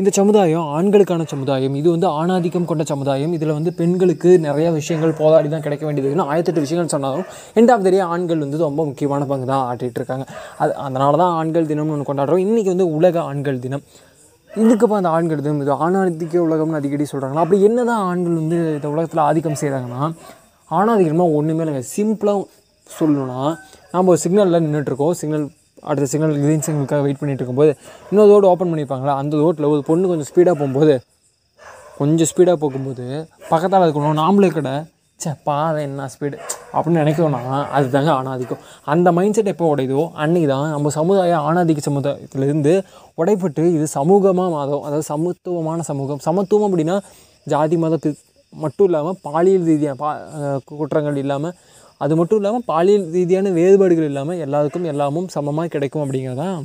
இந்த சமுதாயம் ஆண்களுக்கான சமுதாயம் இது வந்து ஆணாதிக்கம் கொண்ட சமுதாயம். இதில் வந்து பெண்களுக்கு நிறைய விஷயங்கள் போதாடி தான் கிடைக்க வேண்டியதுன்னு ஆயிரத்தெட்டு விஷயங்கள் சொன்னாலும் எண்ட் ஆஃப் தெரிய ஆண்கள் வந்து ரொம்ப முக்கியமான பங்கு தான் ஆட்டிகிட்டு இருக்காங்க. அது அதனால தான் ஆண்கள் தினம்னு ஒன்று கொண்டாடுறோம். இன்றைக்கி வந்து உலக ஆண்கள் தினம். இதுக்கப்புறம் அந்த ஆண்கள் தினம் இது ஆணாதிக்க உலகம்னு அடிக்கடி சொல்கிறாங்களா அப்படி என்ன தான் ஆண்கள் வந்து இந்த உலகத்தில் ஆதிக்கம் செய்கிறாங்கன்னா ஆணாதிக்கமாக ஒன்றுமே இல்லைங்க. சிம்பிளாக சொல்லணும்னா நம்ம ஒரு சிக்னலில் நின்றுட்டுருக்கோம் சிக்னல் அடுத்த சிக்னல் கிரீன் சிக்னலுக்காக வெயிட் பண்ணிகிட்டு இருக்கும்போது இன்னொரு ரோடு ஓப்பன் பண்ணியிருப்பாங்களா அந்த ரோட்டில் ஒரு பொண்ணு கொஞ்சம் ஸ்பீடாக போகும்போது கொஞ்சம் ஸ்பீடாக போகும்போது பக்கத்தால் இருக்கணும் நாமளே கடை சே பாதை என்ன ஸ்பீடு அப்படின்னு நினைக்கிறோன்னா அதுதாங்க ஆணாதிக்கும். அந்த மைண்ட் செட் எப்போ உடையுதோ அன்றைக்கி தான் நம்ம சமுதாய ஆணாதிக்க சமுதாயத்திலேருந்து உடைப்பட்டு இது சமூகமாக மாதம் அதாவது சமத்துவமான சமூகம். சமத்துவம் அப்படின்னா ஜாதி மத மட்டும் இல்லாமல் பாலியல் ரீதியாக பா குற்றங்கள் இல்லாமல் அது மட்டும் இல்லாமல் பாலியல் ரீதியான வேறுபாடுகள் இல்லாமல் எல்லாருக்கும் எல்லாமும் சமமாக கிடைக்கும் அப்படிங்கிறதான்.